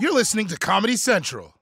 You're listening to Comedy Central.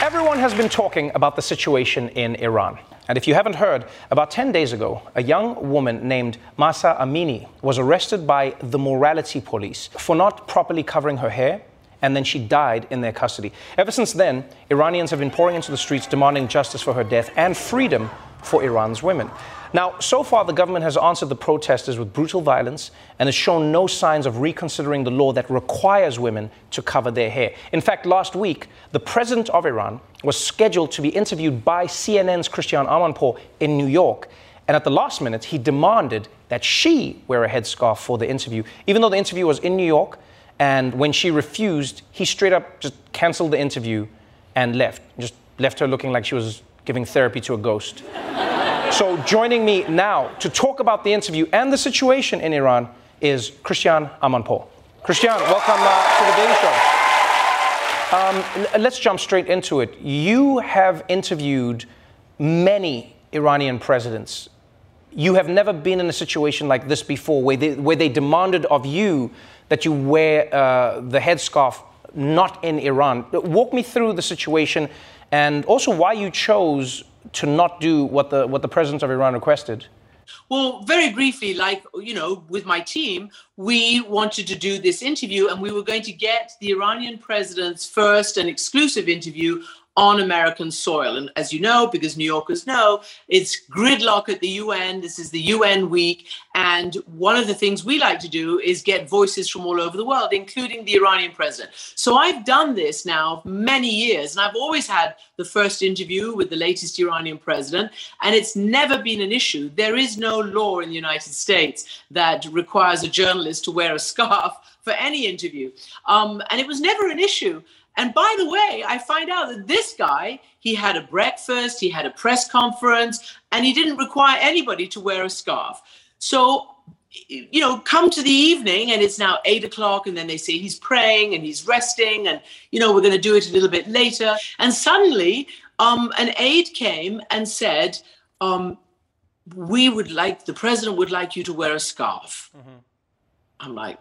Everyone has been talking about the situation in Iran. And if you haven't heard, about 10 days ago, a young woman named Mahsa Amini was arrested by the morality police for not properly covering her hair, and then she died in their custody. Ever since then, Iranians have been pouring into the streets demanding justice for her death and freedom for Iran's women. Now, so far, the government has answered the protesters with brutal violence and has shown no signs of reconsidering the law that requires women to cover their hair. In fact, last week, the president of Iran was scheduled to be interviewed by CNN's Christiane Amanpour in New York. And at the last minute, he demanded that she wear a headscarf for the interview, even though the interview was in New York. And when she refused, he straight up just canceled the interview and left. Just left her looking like she was giving therapy to a ghost. So, joining me now to talk about the interview and the situation in Iran is Christiane Amanpour. Christiane, welcome uh, to the Daily Show. Um, let's jump straight into it. You have interviewed many Iranian presidents. You have never been in a situation like this before, where they, where they demanded of you that you wear uh, the headscarf not in Iran. Walk me through the situation and also why you chose to not do what the what the president of Iran requested? Well, very briefly, like, you know, with my team, we wanted to do this interview and we were going to get the Iranian president's first and exclusive interview on American soil. And as you know, because New Yorkers know, it's gridlock at the UN. This is the UN week. And one of the things we like to do is get voices from all over the world, including the Iranian president. So I've done this now many years, and I've always had the first interview with the latest Iranian president, and it's never been an issue. There is no law in the United States that requires a journalist to wear a scarf for any interview. Um, and it was never an issue. And by the way, I find out that this guy, he had a breakfast, he had a press conference, and he didn't require anybody to wear a scarf. So, you know, come to the evening and it's now eight o'clock, and then they say he's praying and he's resting, and, you know, we're going to do it a little bit later. And suddenly, um, an aide came and said, um, we would like, the president would like you to wear a scarf. Mm-hmm. I'm like,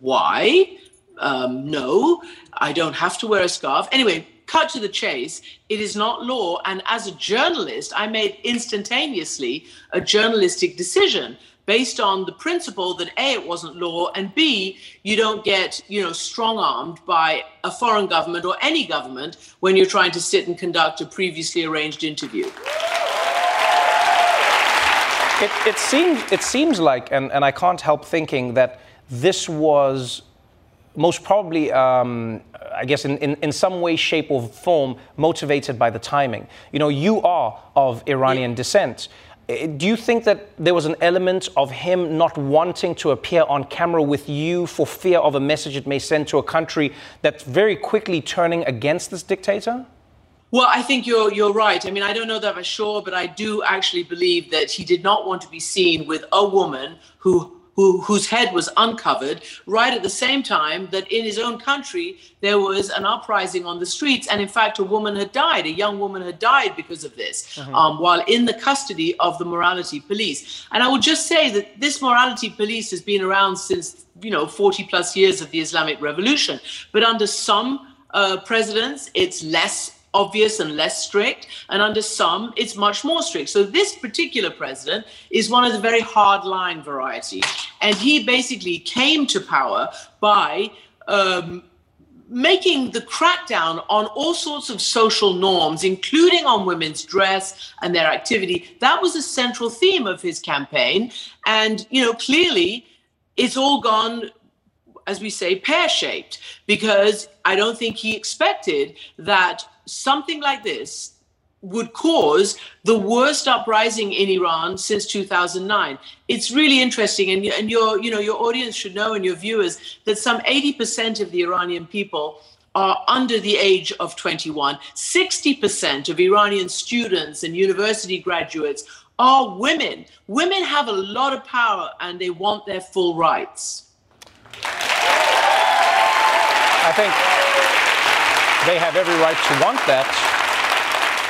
why? Um, no, I don't have to wear a scarf. Anyway, cut to the chase, it is not law. And as a journalist, I made instantaneously a journalistic decision based on the principle that A, it wasn't law, and B, you don't get, you know, strong-armed by a foreign government or any government when you're trying to sit and conduct a previously arranged interview. It, it seems it seems like, and, and I can't help thinking that this was most probably, um, I guess, in, in, in, some way, shape, or form, motivated by the timing. You know, you are of Iranian yeah. descent. Eh, do you think that there was an element of him not wanting to appear on camera with you for fear of a message it may send to a country that's very quickly turning against this dictator? Well, I think you're you're right. I mean, I don't know that for sure, but I do actually believe that he did not want to be seen with a woman who who, whose head was uncovered, right at the same time that in his own country there was an uprising on the streets. And in fact, a woman had died, a young woman had died because of this, uh-huh. um, while in the custody of the morality police. And I would just say that this morality police has been around since, you know, 40 plus years of the Islamic Revolution. But under some uh, presidents, it's less obvious and less strict, and under some, it's much more strict. So this particular president is one of the very hard line variety, and he basically came to power by um, making the crackdown on all sorts of social norms, including on women's dress and their activity. That was a central theme of his campaign, and you know clearly, it's all gone as we say, pear shaped, because I don't think he expected that something like this would cause the worst uprising in Iran since 2009. It's really interesting, and, and your, you know, your audience should know and your viewers that some 80% of the Iranian people are under the age of 21. 60% of Iranian students and university graduates are women. Women have a lot of power and they want their full rights. I think they have every right to want that.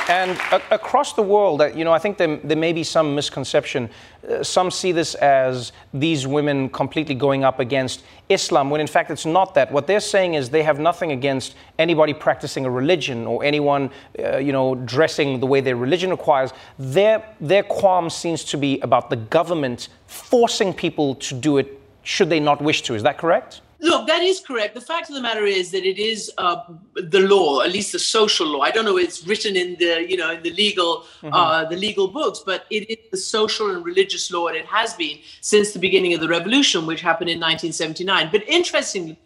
And across the world, uh, you know, I think there, there may be some misconception. Uh, some see this as these women completely going up against Islam, when in fact it's not that. What they're saying is they have nothing against anybody practicing a religion or anyone, uh, you know, dressing the way their religion requires. Their, their qualm seems to be about the government forcing people to do it should they not wish to. Is that correct? Look, that is correct. The fact of the matter is that it is uh, the law, at least the social law. I don't know; it's written in the you know in the legal mm-hmm. uh, the legal books, but it is the social and religious law, and it has been since the beginning of the revolution, which happened in 1979. But interestingly,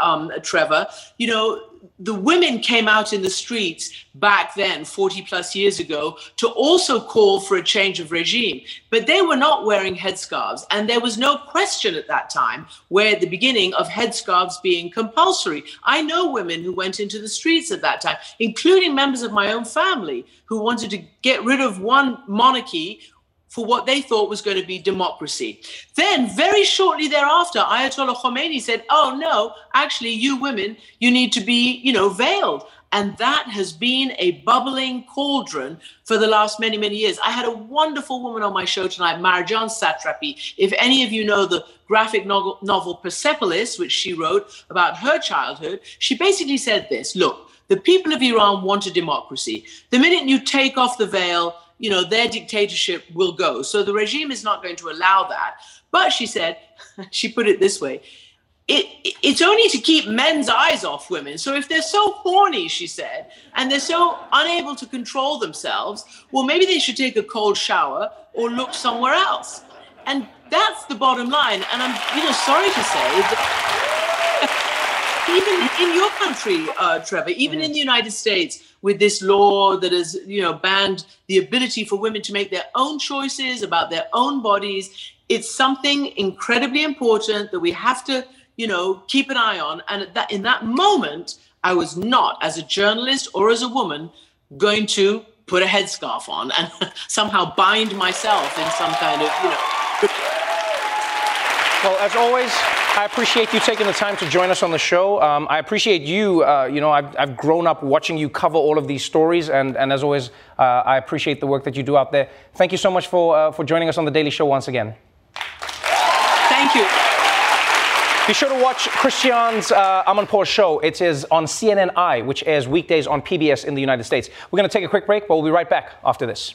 um, Trevor, you know, the women came out in the streets back then, 40 plus years ago, to also call for a change of regime. But they were not wearing headscarves. And there was no question at that time, where at the beginning of headscarves being compulsory. I know women who went into the streets at that time, including members of my own family who wanted to get rid of one monarchy for what they thought was going to be democracy. Then, very shortly thereafter, Ayatollah Khomeini said, "Oh no, actually, you women, you need to be, you know, veiled." And that has been a bubbling cauldron for the last many, many years. I had a wonderful woman on my show tonight, Marjane Satrapi. If any of you know the graphic novel, novel Persepolis, which she wrote about her childhood, she basically said this Look, the people of Iran want a democracy. The minute you take off the veil, you know, their dictatorship will go. So the regime is not going to allow that. But she said, she put it this way, it, it's only to keep men's eyes off women. So if they're so horny, she said, and they're so unable to control themselves, well, maybe they should take a cold shower or look somewhere else. And that's the bottom line. And I'm, you know, sorry to say that even in your country, uh, Trevor, even mm. in the United States, with this law that has, you know, banned the ability for women to make their own choices about their own bodies, it's something incredibly important that we have to, you know, keep an eye on. And that in that moment, I was not, as a journalist or as a woman, going to put a headscarf on and somehow bind myself in some kind of, you know. Well, as always, I appreciate you taking the time to join us on the show. Um, I appreciate you. Uh, you know, I've, I've, grown up watching you cover all of these stories, and, and as always, uh, I appreciate the work that you do out there. Thank you so much for, uh, for joining us on The Daily Show once again. Thank you. Be sure to watch Christiane's uh, Amanpour show. It is on CNN which airs weekdays on PBS in the United States. We're going to take a quick break, but we'll be right back after this.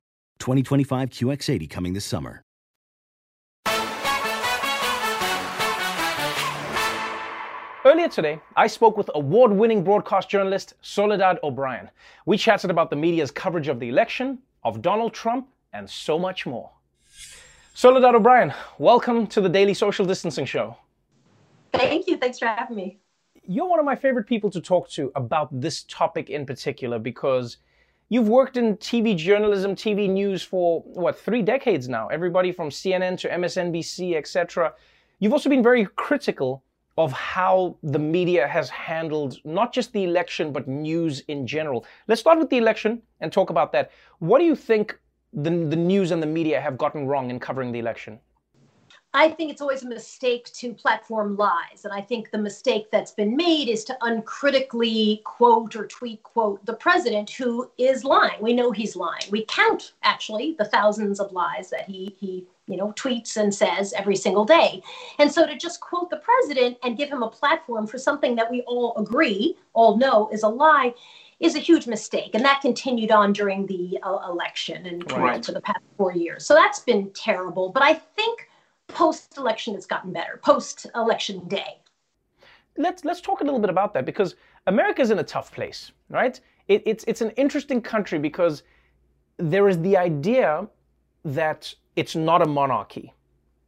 2025 QX80 coming this summer. Earlier today, I spoke with award winning broadcast journalist Soledad O'Brien. We chatted about the media's coverage of the election, of Donald Trump, and so much more. Soledad O'Brien, welcome to the Daily Social Distancing Show. Thank you. Thanks for having me. You're one of my favorite people to talk to about this topic in particular because you've worked in TV journalism, TV news for what, three decades now. Everybody from CNN to MSNBC, etc. You've also been very critical of how the media has handled not just the election, but news in general. Let's start with the election and talk about that. What do you think the, the news and the media have gotten wrong in covering the election? I think it's always a mistake to platform lies. And I think the mistake that's been made is to uncritically quote or tweet quote the president who is lying. We know he's lying. We count actually the thousands of lies that he he you know tweets and says every single day. And so to just quote the president and give him a platform for something that we all agree, all know is a lie is a huge mistake. And that continued on during the uh, election and right. for the past 4 years. So that's been terrible, but I think post election it's gotten better post election day. Let's let's talk a little bit about that because america is in a tough place right? It, it's it's an interesting country because there is the idea that it's not a monarchy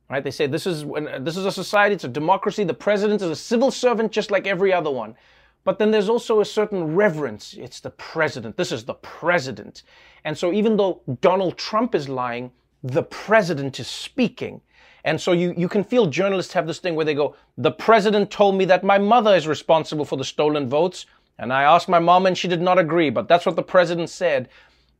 right? They say this is this is a society it's a democracy the president is a civil servant just like every other one. But then there's also a certain reverence. It's the president. This is the president. And so even though donald trump is lying the president is speaking and so you, you can feel journalists have this thing where they go, the president told me that my mother is responsible for the stolen votes. And I asked my mom and she did not agree, but that's what the president said.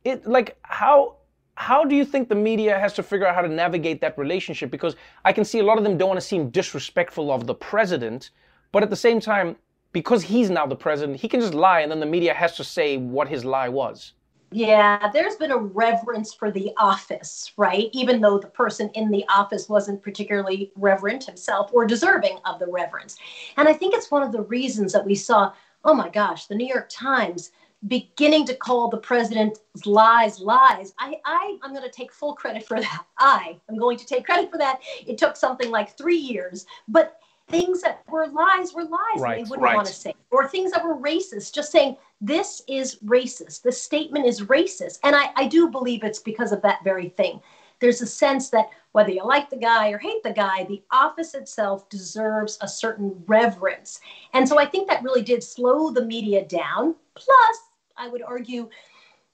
It like how how do you think the media has to figure out how to navigate that relationship? Because I can see a lot of them don't want to seem disrespectful of the president, but at the same time, because he's now the president, he can just lie and then the media has to say what his lie was. Yeah, there's been a reverence for the office, right? Even though the person in the office wasn't particularly reverent himself or deserving of the reverence. And I think it's one of the reasons that we saw, oh my gosh, the New York Times beginning to call the president's lies lies. I, I I'm going to take full credit for that. I am going to take credit for that. It took something like three years, but things that were lies were lies right, they wouldn't right. want to say or things that were racist just saying this is racist. This statement is racist. And I, I do believe it's because of that very thing. There's a sense that whether you like the guy or hate the guy the office itself deserves a certain reverence. And so i think that really did slow the media down. Plus i would argue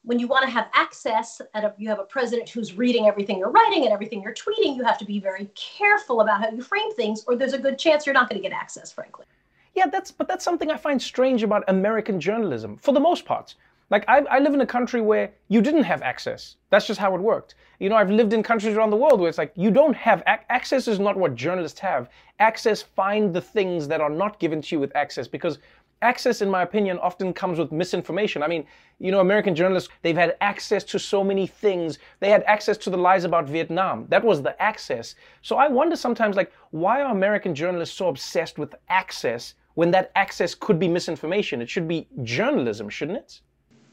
when you want to have access and you have a president who's reading everything you're writing and everything you're tweeting you have to be very careful about how you frame things or there's a good chance you're not going to get access frankly. Yeah that's but that's something i find strange about american journalism for the most part like I, I live in a country where you didn't have access. That's just how it worked. You know i've lived in countries around the world where it's like you don't have ac- access is not what journalists have. Access find the things that are not given to you with access because access, in my opinion, often comes with misinformation. I mean, you know, American journalists, they've had access to so many things. They had access to the lies about Vietnam. That was the access. So I wonder sometimes, like, why are American journalists so obsessed with access when that access could be misinformation? It should be journalism, shouldn't it?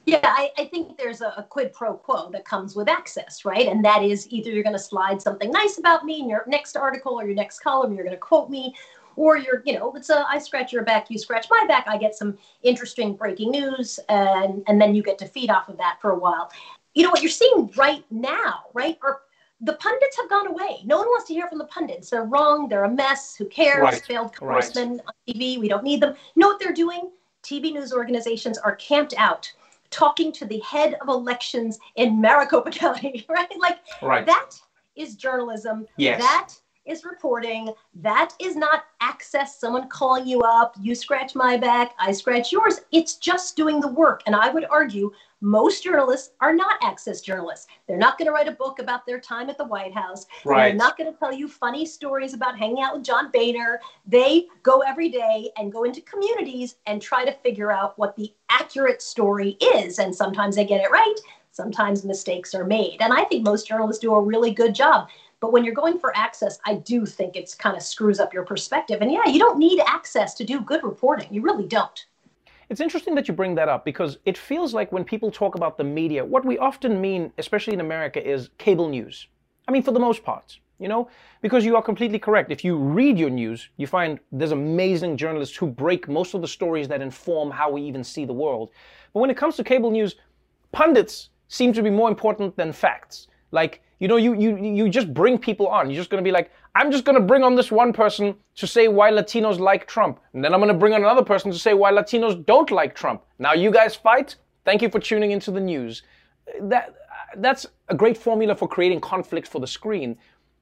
Yeah, I, I, think there's a, a, quid pro quo that comes with access, right? And that is either you're going to slide something nice about me in your next article or your next column, you're going to quote me, or you're, you know, it's a I scratch your back, you scratch my back. I get some interesting breaking news, and and then you get to feed off of that for a while. You know what you're seeing right now, right? Are the pundits have gone away. No one wants to hear from the pundits. They're wrong. They're a mess. Who cares? Right. Failed congressmen right. on TV. We don't need them. You know what they're doing? TV news organizations are camped out talking to the head of elections in Maricopa County, right? Like right. that is journalism. Yes. That is reporting. That is not access, someone calling you up, you scratch my back, I scratch yours. It's just doing the work. And I would argue Most journalists are not access journalists. They're not going to write a book about their time at the White House. Right. They're not going to tell you funny stories about hanging out with John Boehner. They go every day and go into communities and try to figure out what the accurate story is. And sometimes they get it right, sometimes mistakes are made. And I think most journalists do a really good job. But when you're going for access, I do think it's kind of screws up your perspective. And yeah, you don't need access to do good reporting. You really don't. It's interesting that you bring that up because it feels like when people talk about the media, what we often mean, especially in America, is cable news. I mean, for the most part, you know, because you are completely correct. If you read your news, you find there's amazing journalists who break most of the stories that inform how we even see the world. But when it comes to cable news, pundits seem to be more important than facts. Like, you know, you you you just bring people on. You're just gonna be like, I'm just gonna bring on this one person to say why Latinos like Trump, and then I'm gonna bring on another person to say why Latinos don't like Trump. Now you guys fight. Thank you for tuning into the news. That that's a great formula for creating conflict for the screen,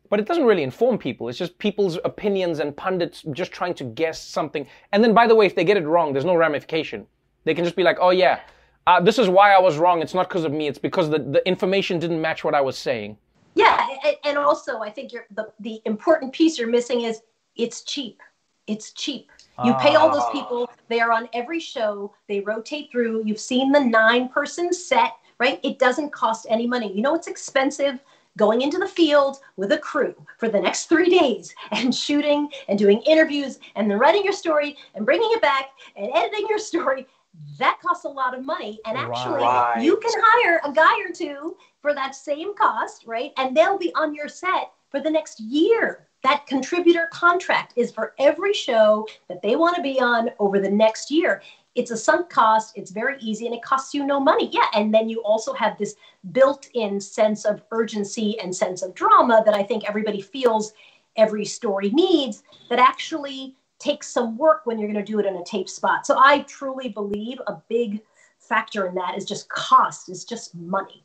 but it doesn't really inform people. It's just people's opinions and pundits just trying to guess something. And then, by the way, if they get it wrong, there's no ramification. They can just be like, oh yeah, uh, this is why I was wrong. It's not because of me. It's because the, the information didn't match what I was saying. Yeah, and also I think you're, the the important piece you're missing is it's cheap. It's cheap. You pay all those Ah. people. They are on every show. They rotate through. You've seen the nine person set, right? It doesn't cost any money. You know it's expensive going into the field with a crew for the next three days and shooting and doing interviews and then writing your story and bringing it back and editing your story. That costs a lot of money. And actually, Right. you can hire a guy or two for that same cost, right? And they'll be on your set for the next year. That contributor contract is for every show that they want to be on over the next year. It's a sunk cost, it's very easy, and it costs you no money. Yeah. And then you also have this built in sense of urgency and sense of drama that I think everybody feels every story needs that actually takes some work when you're going to do it in a tape spot. So I truly believe a big factor in that is just cost, is just money.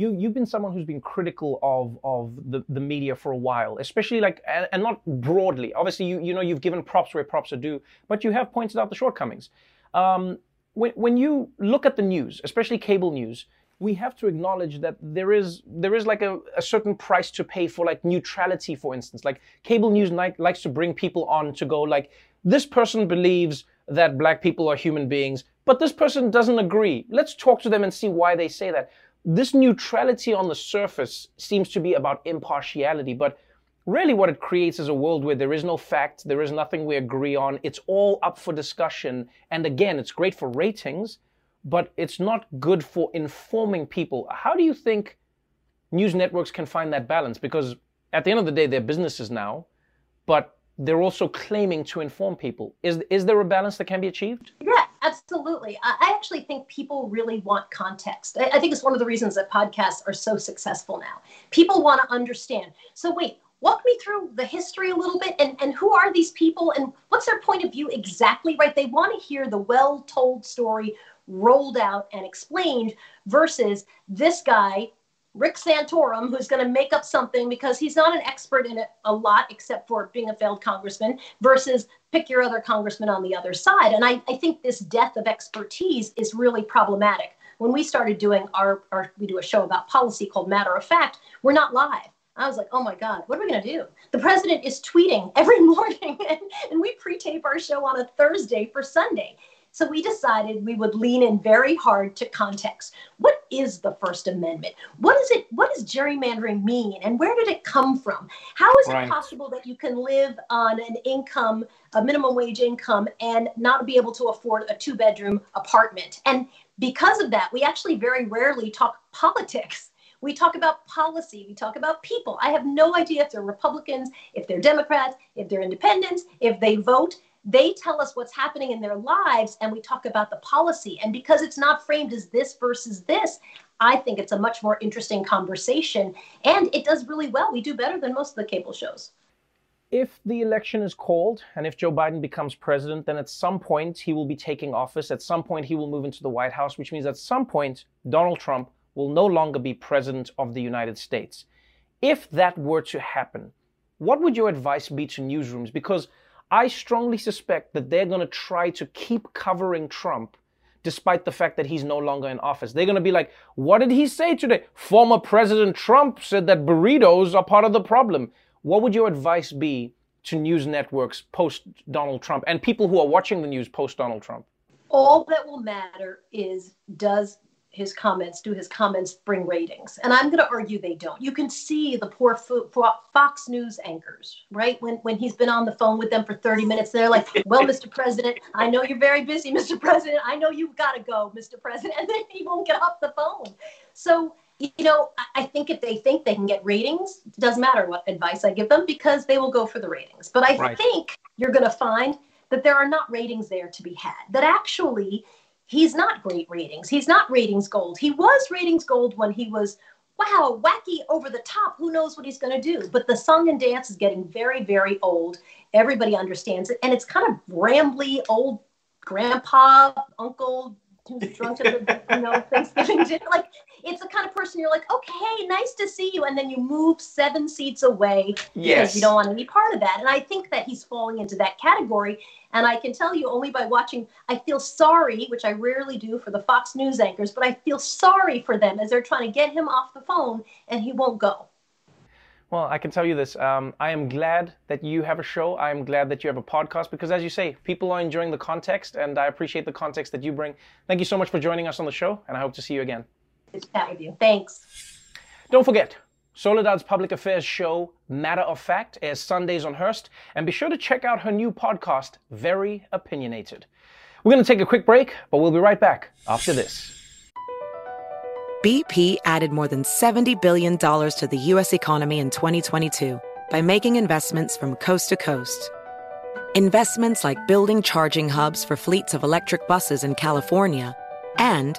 You you've been someone who's been critical of of the, the media for a while, especially like and, and not broadly. Obviously, you you know you've given props where props are due, but you have pointed out the shortcomings. Um, when when you look at the news, especially cable news, we have to acknowledge that there is there is like a, a certain price to pay for like neutrality, for instance. Like cable news like, likes to bring people on to go like this person believes that black people are human beings, but this person doesn't agree. Let's talk to them and see why they say that this neutrality on the surface seems to be about impartiality, but really what it creates is a world where there is no fact, there is nothing we agree on, it's all up for discussion. And again, it's great for ratings, but it's not good for informing people. How do you think news networks can find that balance? Because at the end of the day, they're businesses now, but they're also claiming to inform people. Is, is there a balance that can be achieved? Yeah, absolutely. I actually think people really want context. I, I think it's one of the reasons that podcasts are so successful now. People want to understand. So, wait, walk me through the history a little bit and, and who are these people and what's their point of view exactly, right? They want to hear the well told story rolled out and explained versus this guy Rick Santorum, who's going to make up something because he's not an expert in it a lot, except for being a failed congressman, versus pick your other congressman on the other side. And I, I think this death of expertise is really problematic. When we started doing our, our, we do a show about policy called Matter of Fact, we're not live. I was like, oh my God, what are we going to do? The president is tweeting every morning, and, and we pre tape our show on a Thursday for Sunday. So we decided we would lean in very hard to context. What is the First Amendment? What is it? What does gerrymandering mean? And where did it come from? How is Right. it possible that you can live on an income, a minimum wage income, and not be able to afford a two bedroom apartment? And because of that, we actually very rarely talk politics. We talk about policy. We talk about people. I have no idea if they're Republicans, if they're Democrats, if they're independents, if they vote. They tell us what's happening in their lives, and we talk about the policy. And because it's not framed as this versus this, I think it's a much more interesting conversation. And it does really well. We do better than most of the cable shows. if the election is called and if Joe Biden becomes president, then at some point he will be taking office. At some point he will move into the White House, which means at some point Donald Trump will no longer be president of the United States. If that were to happen, what would your advice be to newsrooms? Because I strongly suspect that they're going to try to keep covering Trump despite the fact that he's no longer in office. They're going to be like, what did he say today? Former President Trump said that burritos are part of the problem. What would your advice be to news networks post Donald Trump and people who are watching the news post Donald Trump? All that will matter is does his comments do his comments bring ratings. And i'm going to argue they don't. You can see the poor fox news anchors right? When when he's been on the phone with them for 30 minutes they're like well mr president i know you're very busy mr president. I know you've got to go mr president. And then he won't get off the phone. So you know i think if they think they can get ratings it doesn't matter what advice i give them because they will go for the ratings. But i right. think you're going to find that there are not ratings there to be had that actually he's not great ratings. He's not ratings gold. He was ratings gold when he was wow, wacky over the top. Who knows what he's going to do? But the song and dance is getting very, very old. Everybody understands it. And it's kind of rambly, old grandpa, uncle, who's drunk at the you know Thanksgiving dinner. Like it's the kind of person you're like, okay, nice to see you, and then you move seven seats away yes. because you don't want to be part of that. And I think that he's falling into that category. And I can tell you only by watching, I feel sorry, which I rarely do for the Fox News anchors, but I feel sorry for them as they're trying to get him off the phone and he won't go. Well, I can tell you this. Um, I am glad that you have a show. I am glad that you have a podcast because, as you say, people are enjoying the context, and I appreciate the context that you bring. Thank you so much for joining us on the show, and I hope to see you again. It's chat with you. Thanks. Don't forget, Soledad's public affairs show, Matter of Fact, airs Sundays on Hearst, and be sure to check out her new podcast, Very Opinionated. We're going to take a quick break, but we'll be right back after this. BP added more than $70 billion to the U.S. economy in 2022 by making investments from coast to coast. Investments like building charging hubs for fleets of electric buses in California and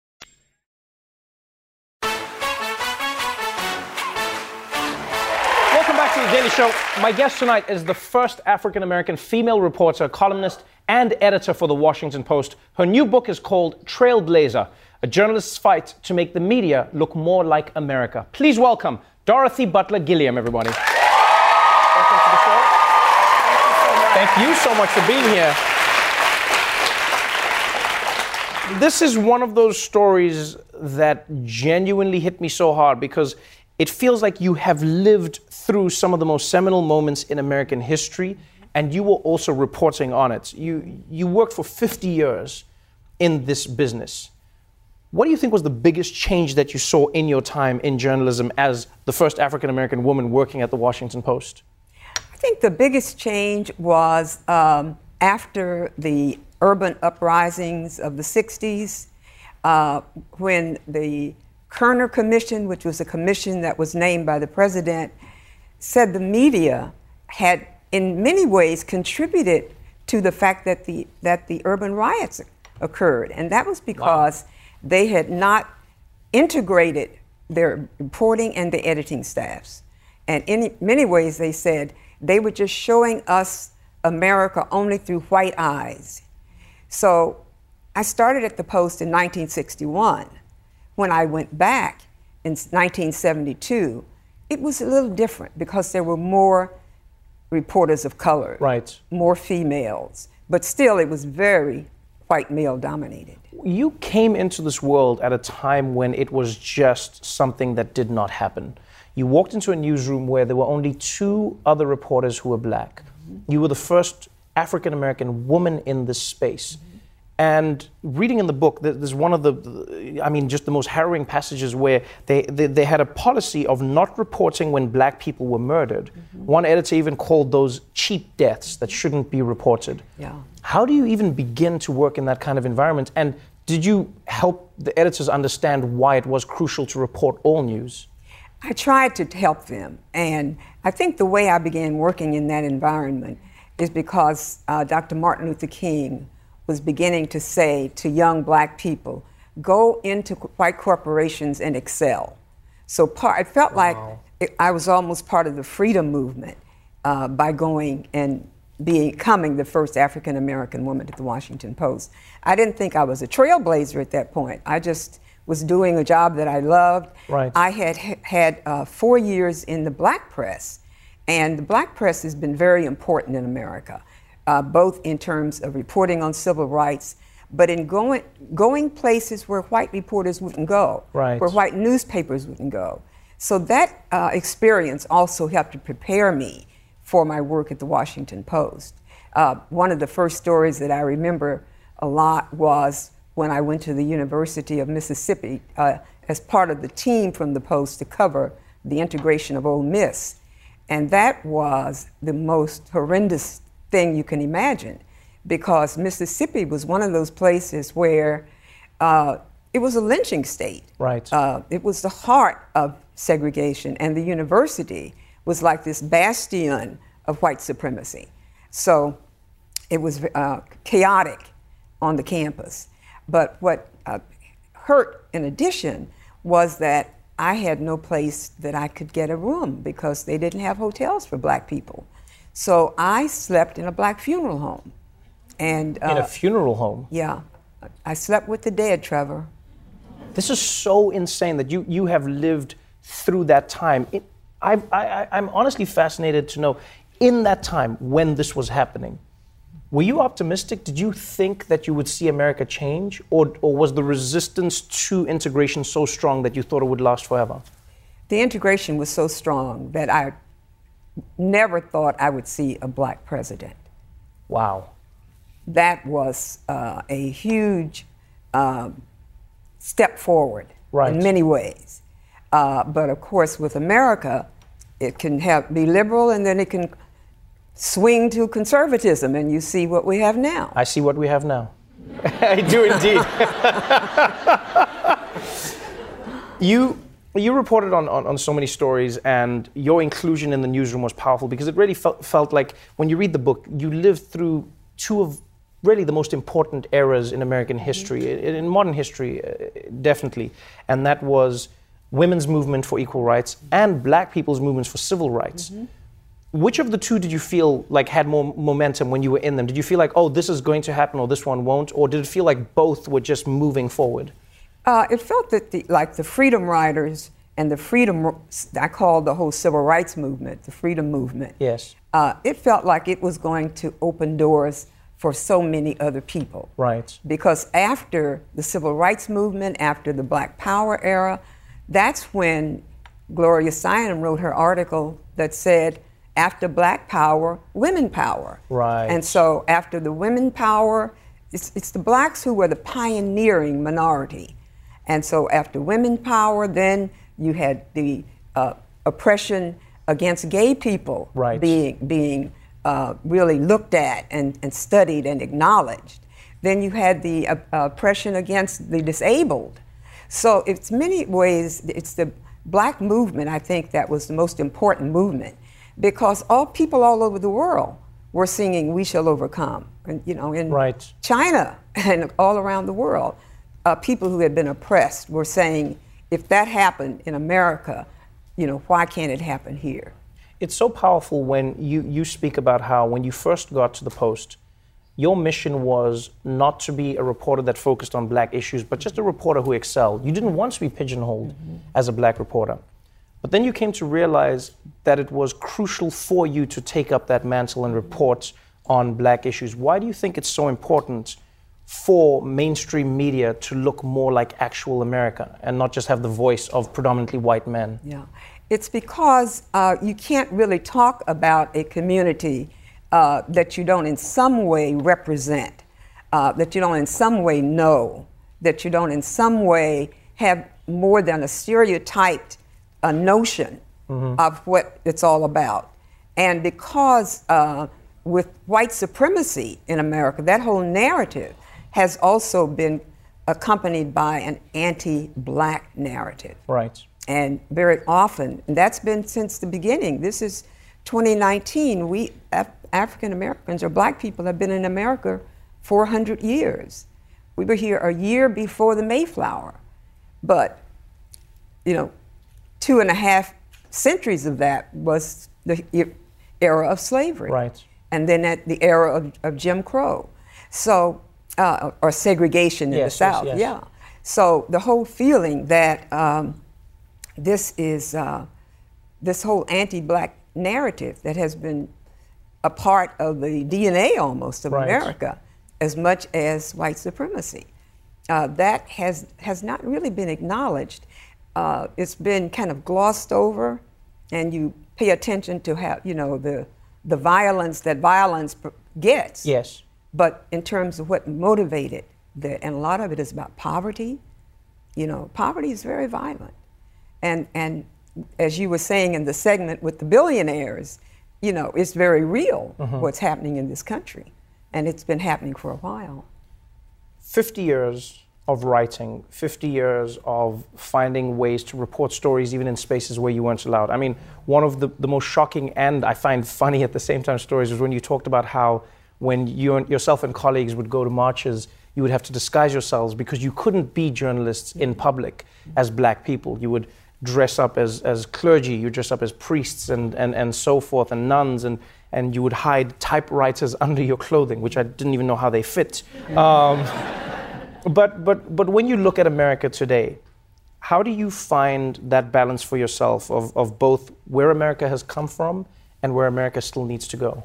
Daily Show. My guest tonight is the first African American female reporter, columnist, and editor for the Washington Post. Her new book is called Trailblazer A Journalist's Fight to Make the Media Look More Like America. Please welcome Dorothy Butler Gilliam, everybody. Thank you so much for being here. This is one of those stories that genuinely hit me so hard because it feels like you have lived through some of the most seminal moments in American history and you were also reporting on it. You, you worked for 50 years in this business. What do you think was the biggest change that you saw in your time in journalism as the first African American woman working at the Washington Post? I think the biggest change was um, after the urban uprisings of the 60s, uh, when the Kerner Commission, which was a commission that was named by the president, said the media had in many ways contributed to the fact that the, that the urban riots occurred. And that was because wow. they had not integrated their reporting and the editing staffs. And in many ways, they said they were just showing us America only through white eyes. So I started at the Post in 1961. When I went back in 1972, it was a little different because there were more reporters of color, right? More females, but still, it was very white male dominated. You came into this world at a time when it was just something that did not happen. You walked into a newsroom where there were only two other reporters who were black. You were the first African American woman in this space. And reading in the book, there's one of the, I mean, just the most harrowing passages where they, they, they had a policy of not reporting when black people were murdered. Mm-hmm. One editor even called those cheap deaths that shouldn't be reported. Yeah. How do you even begin to work in that kind of environment? And did you help the editors understand why it was crucial to report all news? I tried to help them. And I think the way I began working in that environment is because uh, Dr. Martin Luther King was beginning to say to young black people, go into white corporations and excel. So part, it felt wow. like it, I was almost part of the freedom movement uh, by going and becoming the first African American woman at the Washington Post. I didn't think I was a trailblazer at that point. I just was doing a job that I loved. Right. I had had uh, four years in the black press, and the black press has been very important in America, uh, both in terms of reporting on civil rights, but in going going places where white reporters wouldn't go, right. where white newspapers wouldn't go. So that uh, experience also helped to prepare me for my work at the Washington Post. Uh, one of the first stories that I remember a lot was when I went to the University of Mississippi uh, as part of the team from the Post to cover the integration of Ole Miss. And that was the most horrendous thing you can imagine because Mississippi was one of those places where uh, it was a lynching state. Right. Uh, it was the heart of segregation, and the university was like this bastion of white supremacy. So it was uh, chaotic on the campus. But what uh, hurt in addition was that I had no place that I could get a room because they didn't have hotels for black people. So I slept in a black funeral home. And uh, in a funeral home? Yeah. I slept with the dead, Trevor. This is so insane that you, you have lived through that time. It, I, I, I'm honestly fascinated to know in that time when this was happening, were you optimistic? Did you think that you would see America change? Or, or was the resistance to integration so strong that you thought it would last forever? The integration was so strong that I never thought I would see a black president. Wow. That was uh, a huge um, step forward right. in many ways. Uh, but of course, with America, it can have, be liberal and then it can swing to conservatism, and you see what we have now. I see what we have now. I do indeed. you you reported on, on, on, so many stories, and your inclusion in the newsroom was powerful because it really felt, felt like when you read the book, you lived through two of really the most important eras in American history, in, in modern history, uh, definitely. And that was women's movement for equal rights and black people's movements for civil rights. Mm-hmm. Which of the two did you feel like had more momentum when you were in them? Did you feel like, oh, this is going to happen or this one won't? Or did it feel like both were just moving forward? Uh, it felt that the, like the freedom riders and the freedom, I call the whole civil rights movement, the freedom movement. Yes. Uh, it felt like it was going to open doors for so many other people. Right. Because after the civil rights movement, after the Black Power era, that's when Gloria Steinem wrote her article that said, after black power, women power. Right. And so after the women power, it's, it's the blacks who were the pioneering minority. And so after women power, then you had the uh, oppression against gay people right. being, being uh, really looked at and, and studied and acknowledged. Then you had the uh, oppression against the disabled. So it's many ways, it's the black movement, I think, that was the most important movement because all people all over the world were singing "We Shall Overcome," and you know, in right. China and all around the world, uh, people who had been oppressed were saying, "If that happened in America, you know, why can't it happen here?" It's so powerful when you you speak about how when you first got to the post, your mission was not to be a reporter that focused on black issues, but just a reporter who excelled. You didn't want to be pigeonholed mm-hmm. as a black reporter. But then you came to realize that it was crucial for you to take up that mantle and report on black issues. Why do you think it's so important for mainstream media to look more like actual America and not just have the voice of predominantly white men? Yeah. It's because uh, you can't really talk about a community uh, that you don't in some way represent, uh, that you don't in some way know, that you don't in some way have more than a stereotyped uh, notion mm-hmm. of what it's all about. And because uh, with white supremacy in America, that whole narrative has also been accompanied by an anti black narrative. Right. And very often, and that's been since the beginning. This is 2019. We, Af- African Americans or black people, have been in America 400 years. We were here a year before the Mayflower. But, you know, two and a half centuries of that was the era of slavery. Right. And then at the era of, of Jim Crow. So, uh, or segregation in yes, the South. Yes, yes. Yeah. So the whole feeling that um, this is uh, this whole anti-black narrative that has been a part of the DNA almost of right. America, as much as white supremacy. Uh, that has has not really been acknowledged. Uh, it's been kind of glossed over, and you pay attention to how you know the the violence that violence gets. Yes. But in terms of what motivated that, and a lot of it is about poverty. You know, poverty is very violent, and and as you were saying in the segment with the billionaires, you know, it's very real mm-hmm. what's happening in this country, and it's been happening for a while. 50 years of writing, 50 years of finding ways to report stories even in spaces where you weren't allowed. I mean, one of the, the most shocking and I find funny at the same time stories was when you talked about how when you yourself and colleagues would go to marches, you would have to disguise yourselves because you couldn't be journalists in public as black people. You would dress up as, as clergy, you dress up as priests and, and, and so forth, and nuns, and, and you would hide typewriters under your clothing, which I didn't even know how they fit. Um, but, but, but when you look at America today, how do you find that balance for yourself of, of both where America has come from and where America still needs to go?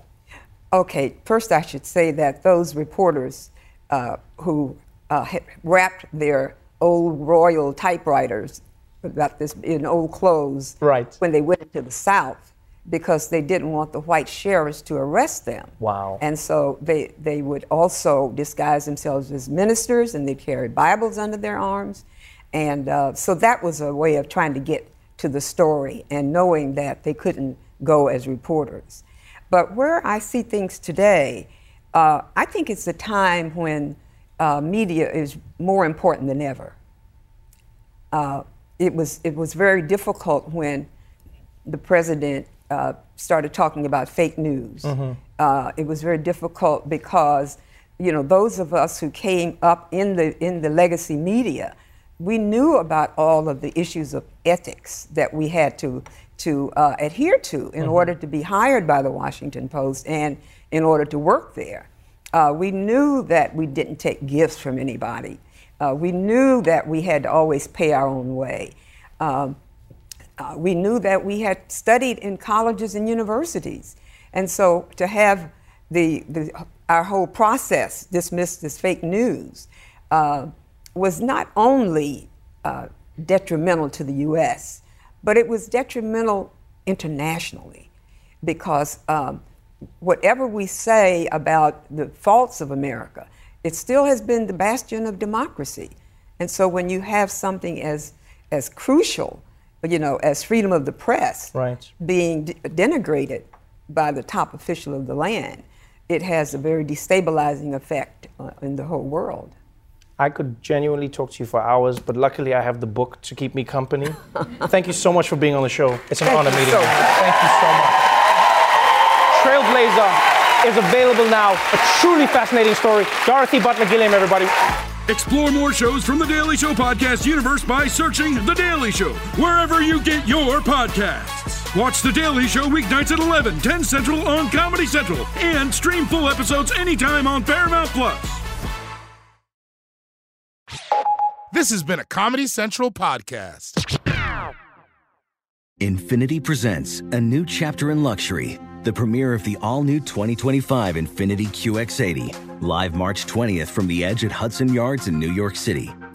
Okay, first I should say that those reporters uh, who uh, wrapped their old royal typewriters about this in old clothes right. when they went to the South because they didn't want the white sheriffs to arrest them. Wow. And so they, they would also disguise themselves as ministers and they carry Bibles under their arms. And uh, so that was a way of trying to get to the story and knowing that they couldn't go as reporters. But where I see things today, uh, I think it's a time when uh, media is more important than ever. Uh, it, was, it was very difficult when the president uh, started talking about fake news. Mm-hmm. Uh, it was very difficult because, you know, those of us who came up in the in the legacy media, we knew about all of the issues of ethics that we had to to uh, adhere to in mm-hmm. order to be hired by the Washington Post and in order to work there. Uh, we knew that we didn't take gifts from anybody. Uh, we knew that we had to always pay our own way. Um, uh, we knew that we had studied in colleges and universities. And so to have the, the our whole process dismissed as fake news uh, was not only uh, detrimental to the U.S., but it was detrimental internationally because um, whatever we say about the faults of America, it still has been the bastion of democracy. And so when you have something as, as crucial you know, as freedom of the press right. being de- denigrated by the top official of the land, it has a very destabilizing effect uh, in the whole world. I could genuinely talk to you for hours, but luckily I have the book to keep me company. Thank you so much for being on the show. It's an Thank honor you meeting so you. much. Thank you so much. Trailblazer is available now. A truly fascinating story. Dorothy Butler Gilliam, everybody. Explore more shows from the Daily Show podcast universe by searching The Daily Show wherever you get your podcasts. Watch The Daily Show weeknights at 11, 10 Central on Comedy Central, and stream full episodes anytime on Paramount Plus. This has been a Comedy Central podcast. Infiniti presents a new chapter in luxury the premiere of the all new 2025 Infiniti QX80, live March 20th from the edge at Hudson Yards in New York City,